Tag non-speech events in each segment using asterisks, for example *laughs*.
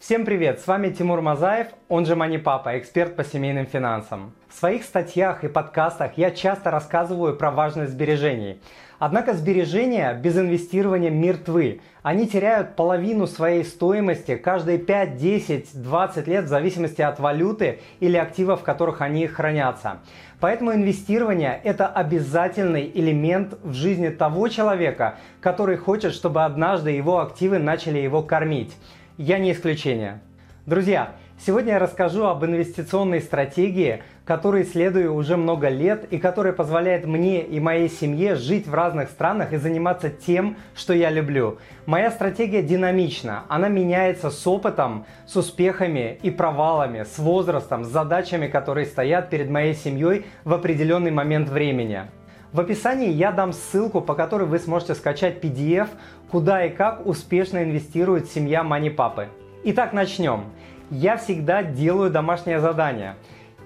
Всем привет! С вами Тимур Мазаев, он же Мани Папа, эксперт по семейным финансам. В своих статьях и подкастах я часто рассказываю про важность сбережений. Однако сбережения без инвестирования мертвы. Они теряют половину своей стоимости каждые 5, 10, 20 лет в зависимости от валюты или активов, в которых они хранятся. Поэтому инвестирование – это обязательный элемент в жизни того человека, который хочет, чтобы однажды его активы начали его кормить я не исключение. Друзья, сегодня я расскажу об инвестиционной стратегии, которой следую уже много лет и которая позволяет мне и моей семье жить в разных странах и заниматься тем, что я люблю. Моя стратегия динамична, она меняется с опытом, с успехами и провалами, с возрастом, с задачами, которые стоят перед моей семьей в определенный момент времени. В описании я дам ссылку, по которой вы сможете скачать PDF, куда и как успешно инвестирует семья Мани Папы. Итак, начнем. Я всегда делаю домашнее задание.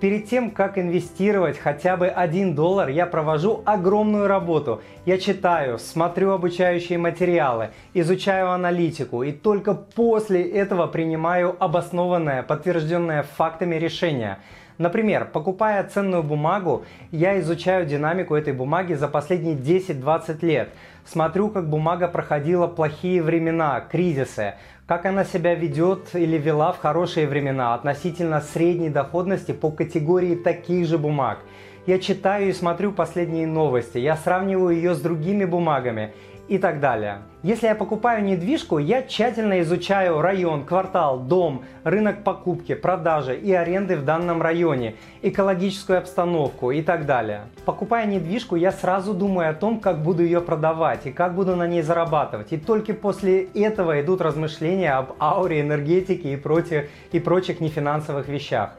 Перед тем, как инвестировать хотя бы 1 доллар, я провожу огромную работу. Я читаю, смотрю обучающие материалы, изучаю аналитику и только после этого принимаю обоснованное, подтвержденное фактами решение – Например, покупая ценную бумагу, я изучаю динамику этой бумаги за последние 10-20 лет. Смотрю, как бумага проходила плохие времена, кризисы, как она себя ведет или вела в хорошие времена относительно средней доходности по категории таких же бумаг. Я читаю и смотрю последние новости, я сравниваю ее с другими бумагами и так далее. Если я покупаю недвижку, я тщательно изучаю район, квартал, дом, рынок покупки, продажи и аренды в данном районе, экологическую обстановку и так далее. Покупая недвижку, я сразу думаю о том, как буду ее продавать и как буду на ней зарабатывать. И только после этого идут размышления об ауре, энергетике и, прочих, и прочих нефинансовых вещах.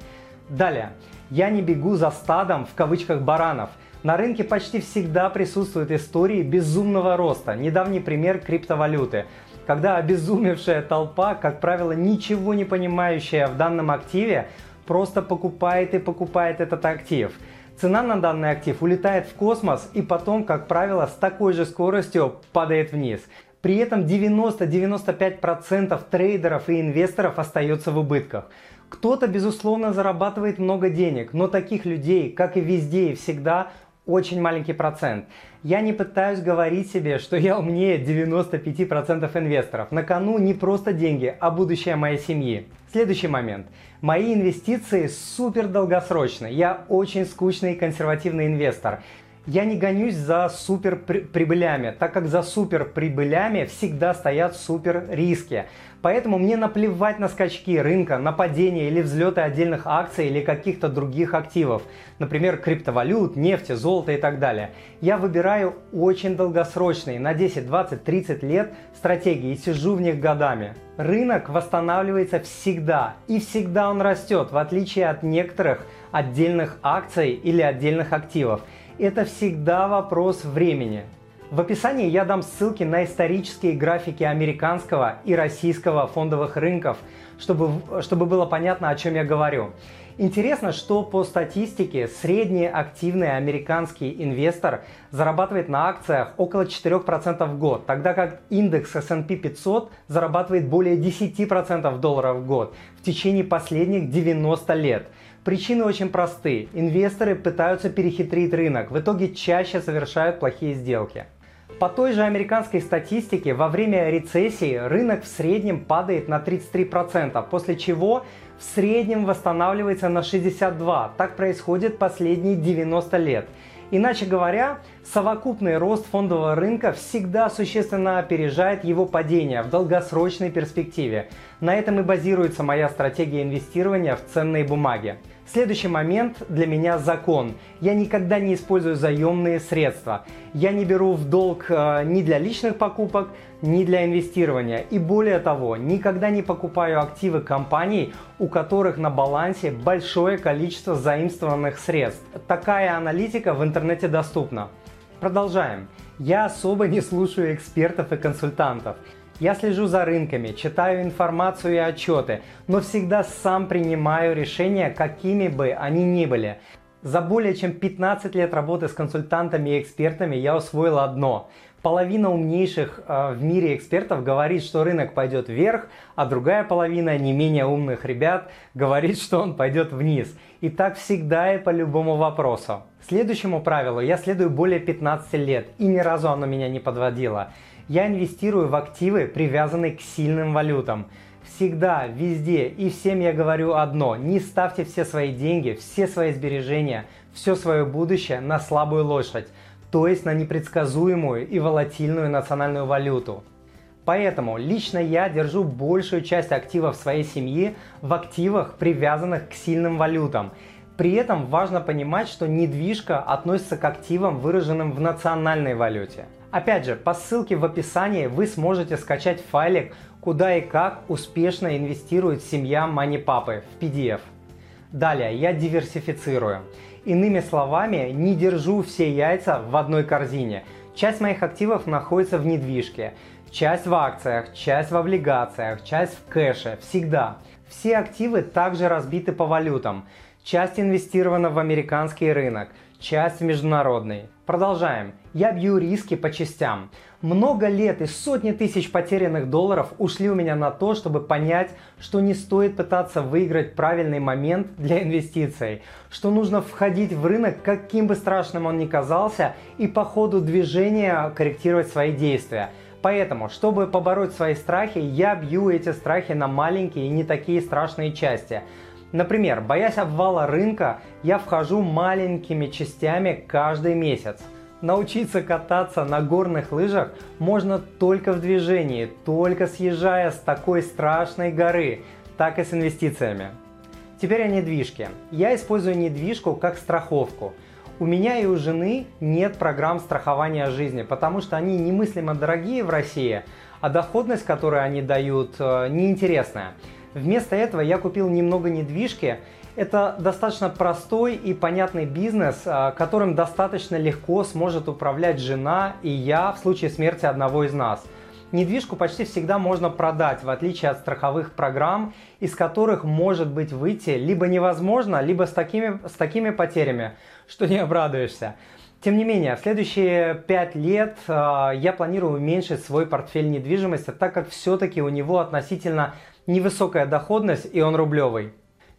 Далее. Я не бегу за стадом в кавычках баранов – на рынке почти всегда присутствуют истории безумного роста. Недавний пример криптовалюты когда обезумевшая толпа, как правило, ничего не понимающая в данном активе, просто покупает и покупает этот актив. Цена на данный актив улетает в космос и потом, как правило, с такой же скоростью падает вниз. При этом 90-95% трейдеров и инвесторов остается в убытках. Кто-то, безусловно, зарабатывает много денег, но таких людей, как и везде и всегда, очень маленький процент. Я не пытаюсь говорить себе, что я умнее 95% инвесторов. На кону не просто деньги, а будущее моей семьи. Следующий момент. Мои инвестиции супер долгосрочные. Я очень скучный и консервативный инвестор. Я не гонюсь за супер прибылями, так как за супер прибылями всегда стоят супер риски. Поэтому мне наплевать на скачки рынка, на падение или взлеты отдельных акций или каких-то других активов, например, криптовалют, нефти, золота и так далее. Я выбираю очень долгосрочные, на 10, 20, 30 лет стратегии и сижу в них годами. Рынок восстанавливается всегда и всегда он растет, в отличие от некоторых отдельных акций или отдельных активов. Это всегда вопрос времени. В описании я дам ссылки на исторические графики американского и российского фондовых рынков, чтобы, чтобы было понятно, о чем я говорю. Интересно, что по статистике средний активный американский инвестор зарабатывает на акциях около 4% в год, тогда как индекс S&P 500 зарабатывает более 10% долларов в год в течение последних 90 лет. Причины очень просты. Инвесторы пытаются перехитрить рынок, в итоге чаще совершают плохие сделки. По той же американской статистике, во время рецессии рынок в среднем падает на 33%, после чего в среднем восстанавливается на 62%. Так происходит последние 90 лет. Иначе говоря, совокупный рост фондового рынка всегда существенно опережает его падение в долгосрочной перспективе. На этом и базируется моя стратегия инвестирования в ценные бумаги. Следующий момент для меня закон. Я никогда не использую заемные средства. Я не беру в долг э, ни для личных покупок, ни для инвестирования. И более того, никогда не покупаю активы компаний, у которых на балансе большое количество заимствованных средств. Такая аналитика в интернете доступна. Продолжаем. Я особо не слушаю экспертов и консультантов. Я слежу за рынками, читаю информацию и отчеты, но всегда сам принимаю решения, какими бы они ни были. За более чем 15 лет работы с консультантами и экспертами я усвоил одно. Половина умнейших э, в мире экспертов говорит, что рынок пойдет вверх, а другая половина не менее умных ребят говорит, что он пойдет вниз. И так всегда и по любому вопросу. Следующему правилу я следую более 15 лет, и ни разу оно меня не подводило. Я инвестирую в активы, привязанные к сильным валютам. Всегда, везде и всем я говорю одно. Не ставьте все свои деньги, все свои сбережения, все свое будущее на слабую лошадь то есть на непредсказуемую и волатильную национальную валюту. Поэтому лично я держу большую часть активов своей семьи в активах, привязанных к сильным валютам. При этом важно понимать, что недвижка относится к активам, выраженным в национальной валюте. Опять же, по ссылке в описании вы сможете скачать файлик, куда и как успешно инвестирует семья Мани Папы в PDF. Далее, я диверсифицирую. Иными словами, не держу все яйца в одной корзине. Часть моих активов находится в недвижке, часть в акциях, часть в облигациях, часть в кэше, всегда. Все активы также разбиты по валютам. Часть инвестирована в американский рынок, часть в международный. Продолжаем. Я бью риски по частям. Много лет и сотни тысяч потерянных долларов ушли у меня на то, чтобы понять, что не стоит пытаться выиграть правильный момент для инвестиций, что нужно входить в рынок, каким бы страшным он ни казался, и по ходу движения корректировать свои действия. Поэтому, чтобы побороть свои страхи, я бью эти страхи на маленькие и не такие страшные части. Например, боясь обвала рынка, я вхожу маленькими частями каждый месяц. Научиться кататься на горных лыжах можно только в движении, только съезжая с такой страшной горы, так и с инвестициями. Теперь о недвижке. Я использую недвижку как страховку. У меня и у жены нет программ страхования жизни, потому что они немыслимо дорогие в России, а доходность, которую они дают, э, неинтересная. Вместо этого я купил немного недвижки это достаточно простой и понятный бизнес, а, которым достаточно легко сможет управлять жена и я в случае смерти одного из нас. Недвижку почти всегда можно продать, в отличие от страховых программ, из которых может быть выйти либо невозможно, либо с такими, с такими потерями, *laughs* что не обрадуешься. Тем не менее, в следующие пять лет э, я планирую уменьшить свой портфель недвижимости, так как все-таки у него относительно невысокая доходность и он рублевый.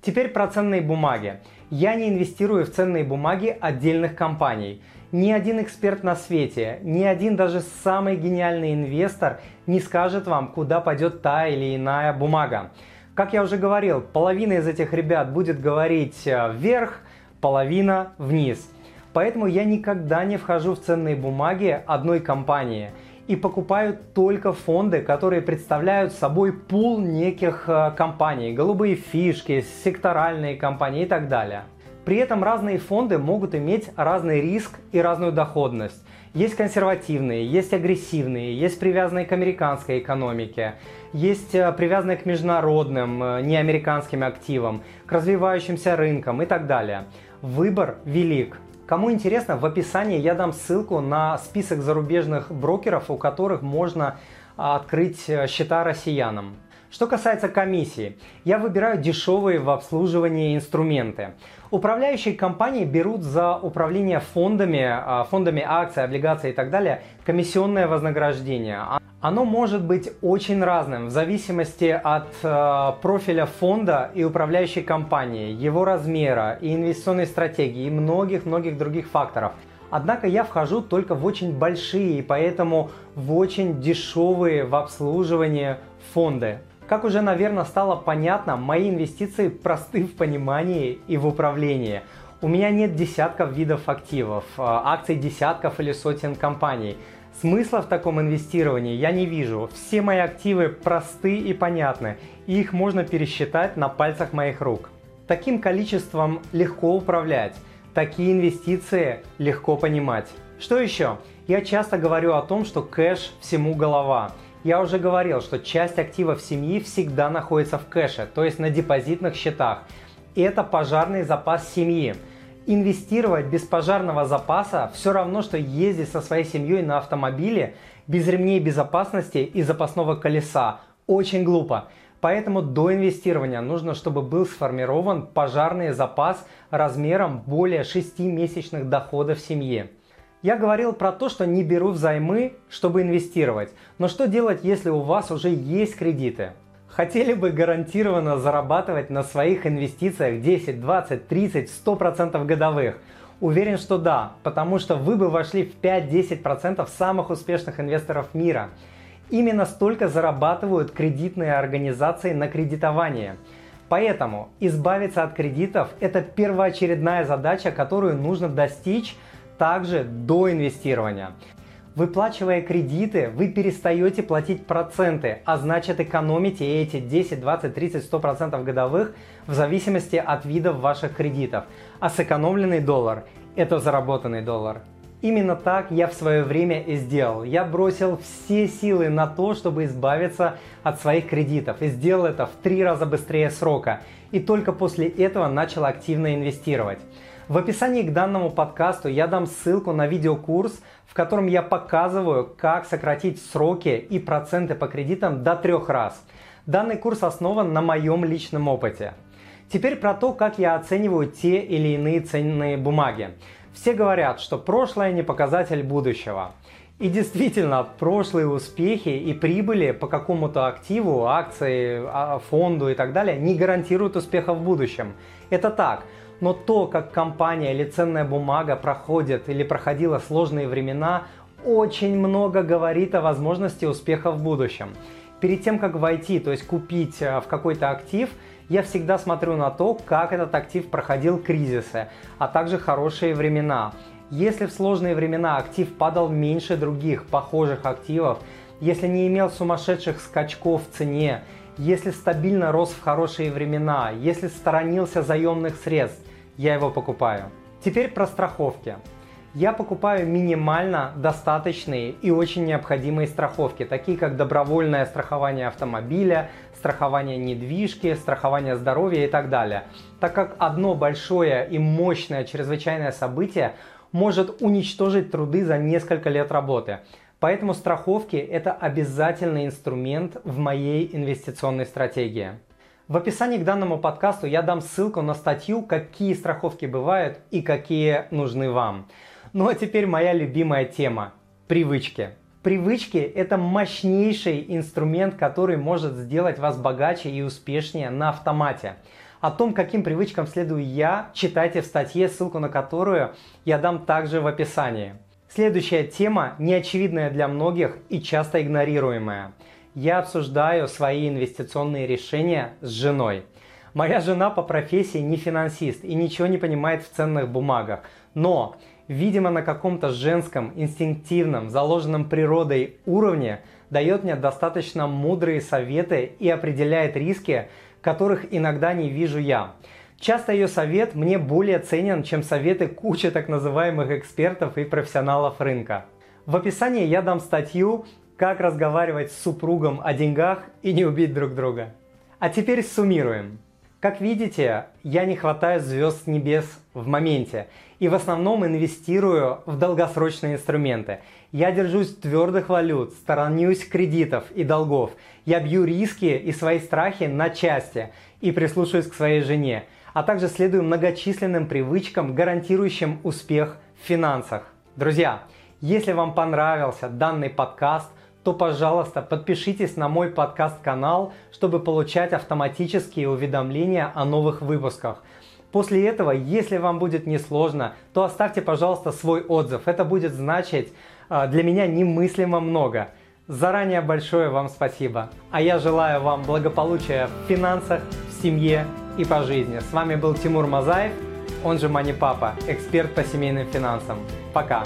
Теперь про ценные бумаги. Я не инвестирую в ценные бумаги отдельных компаний. Ни один эксперт на свете, ни один даже самый гениальный инвестор не скажет вам, куда пойдет та или иная бумага. Как я уже говорил, половина из этих ребят будет говорить э, вверх, половина вниз. Поэтому я никогда не вхожу в ценные бумаги одной компании – и покупают только фонды, которые представляют собой пул неких э, компаний, голубые фишки, секторальные компании и так далее. При этом разные фонды могут иметь разный риск и разную доходность. Есть консервативные, есть агрессивные, есть привязанные к американской экономике, есть э, привязанные к международным, э, неамериканским активам, к развивающимся рынкам и так далее. Выбор велик. Кому интересно, в описании я дам ссылку на список зарубежных брокеров, у которых можно а, открыть э, счета россиянам. Что касается комиссии, я выбираю дешевые в обслуживании инструменты. Управляющие компании берут за управление фондами, а, фондами акций, облигаций и так далее комиссионное вознаграждение. Оно может быть очень разным в зависимости от э, профиля фонда и управляющей компании, его размера и инвестиционной стратегии и многих-многих других факторов. Однако я вхожу только в очень большие и поэтому в очень дешевые в обслуживании фонды. Как уже, наверное, стало понятно, мои инвестиции просты в понимании и в управлении. У меня нет десятков видов активов, э, акций десятков или сотен компаний – Смысла в таком инвестировании я не вижу. Все мои активы просты и понятны, и их можно пересчитать на пальцах моих рук. Таким количеством легко управлять, такие инвестиции легко понимать. Что еще? Я часто говорю о том, что кэш всему голова. Я уже говорил, что часть активов семьи всегда находится в кэше, то есть на депозитных счетах. Это пожарный запас семьи. Инвестировать без пожарного запаса все равно, что ездить со своей семьей на автомобиле без ремней безопасности и запасного колеса. Очень глупо. Поэтому до инвестирования нужно, чтобы был сформирован пожарный запас размером более 6 месячных доходов семьи. Я говорил про то, что не беру взаймы, чтобы инвестировать. Но что делать, если у вас уже есть кредиты? Хотели бы гарантированно зарабатывать на своих инвестициях 10, 20, 30, 100% годовых? Уверен, что да, потому что вы бы вошли в 5-10% самых успешных инвесторов мира. Именно столько зарабатывают кредитные организации на кредитование. Поэтому избавиться от кредитов – это первоочередная задача, которую нужно достичь также до инвестирования. Выплачивая кредиты, вы перестаете платить проценты, а значит экономите эти 10, 20, 30, 100 процентов годовых в зависимости от видов ваших кредитов. А сэкономленный доллар – это заработанный доллар. Именно так я в свое время и сделал. Я бросил все силы на то, чтобы избавиться от своих кредитов и сделал это в три раза быстрее срока. И только после этого начал активно инвестировать. В описании к данному подкасту я дам ссылку на видеокурс, в котором я показываю, как сократить сроки и проценты по кредитам до трех раз. Данный курс основан на моем личном опыте. Теперь про то, как я оцениваю те или иные ценные бумаги. Все говорят, что прошлое не показатель будущего. И действительно, прошлые успехи и прибыли по какому-то активу, акции, а, фонду и так далее не гарантируют успеха в будущем. Это так. Но то, как компания или ценная бумага проходит или проходила сложные времена, очень много говорит о возможности успеха в будущем. Перед тем, как войти, то есть купить э, в какой-то актив, я всегда смотрю на то, как этот актив проходил кризисы, а также хорошие времена. Если в сложные времена актив падал меньше других похожих активов, если не имел сумасшедших скачков в цене, если стабильно рос в хорошие времена, если сторонился заемных средств, я его покупаю. Теперь про страховки. Я покупаю минимально достаточные и очень необходимые страховки, такие как добровольное страхование автомобиля, страхование недвижки, страхование здоровья и так далее. Так как одно большое и мощное чрезвычайное событие может уничтожить труды за несколько лет работы. Поэтому страховки – это обязательный инструмент в моей инвестиционной стратегии. В описании к данному подкасту я дам ссылку на статью, какие страховки бывают и какие нужны вам. Ну а теперь моя любимая тема – привычки. Привычки – это мощнейший инструмент, который может сделать вас богаче и успешнее на автомате. О том, каким привычкам следую я, читайте в статье, ссылку на которую я дам также в описании. Следующая тема неочевидная для многих и часто игнорируемая. Я обсуждаю свои инвестиционные решения с женой. Моя жена по профессии не финансист и ничего не понимает в ценных бумагах. Но, видимо, на каком-то женском, инстинктивном, заложенном природой уровне дает мне достаточно мудрые советы и определяет риски, которых иногда не вижу я. Часто ее совет мне более ценен, чем советы кучи так называемых экспертов и профессионалов рынка. В описании я дам статью «Как разговаривать с супругом о деньгах и не убить друг друга». А теперь суммируем. Как видите, я не хватаю звезд небес в моменте и в основном инвестирую в долгосрочные инструменты. Я держусь твердых валют, сторонюсь кредитов и долгов. Я бью риски и свои страхи на части и прислушиваюсь к своей жене – а также следую многочисленным привычкам, гарантирующим успех в финансах. Друзья, если вам понравился данный подкаст, то, пожалуйста, подпишитесь на мой подкаст-канал, чтобы получать автоматические уведомления о новых выпусках. После этого, если вам будет несложно, то оставьте, пожалуйста, свой отзыв. Это будет значить а, для меня немыслимо много. Заранее большое вам спасибо. А я желаю вам благополучия в финансах, в семье и по жизни. С вами был Тимур Мазаев, он же Мани Папа, эксперт по семейным финансам. Пока!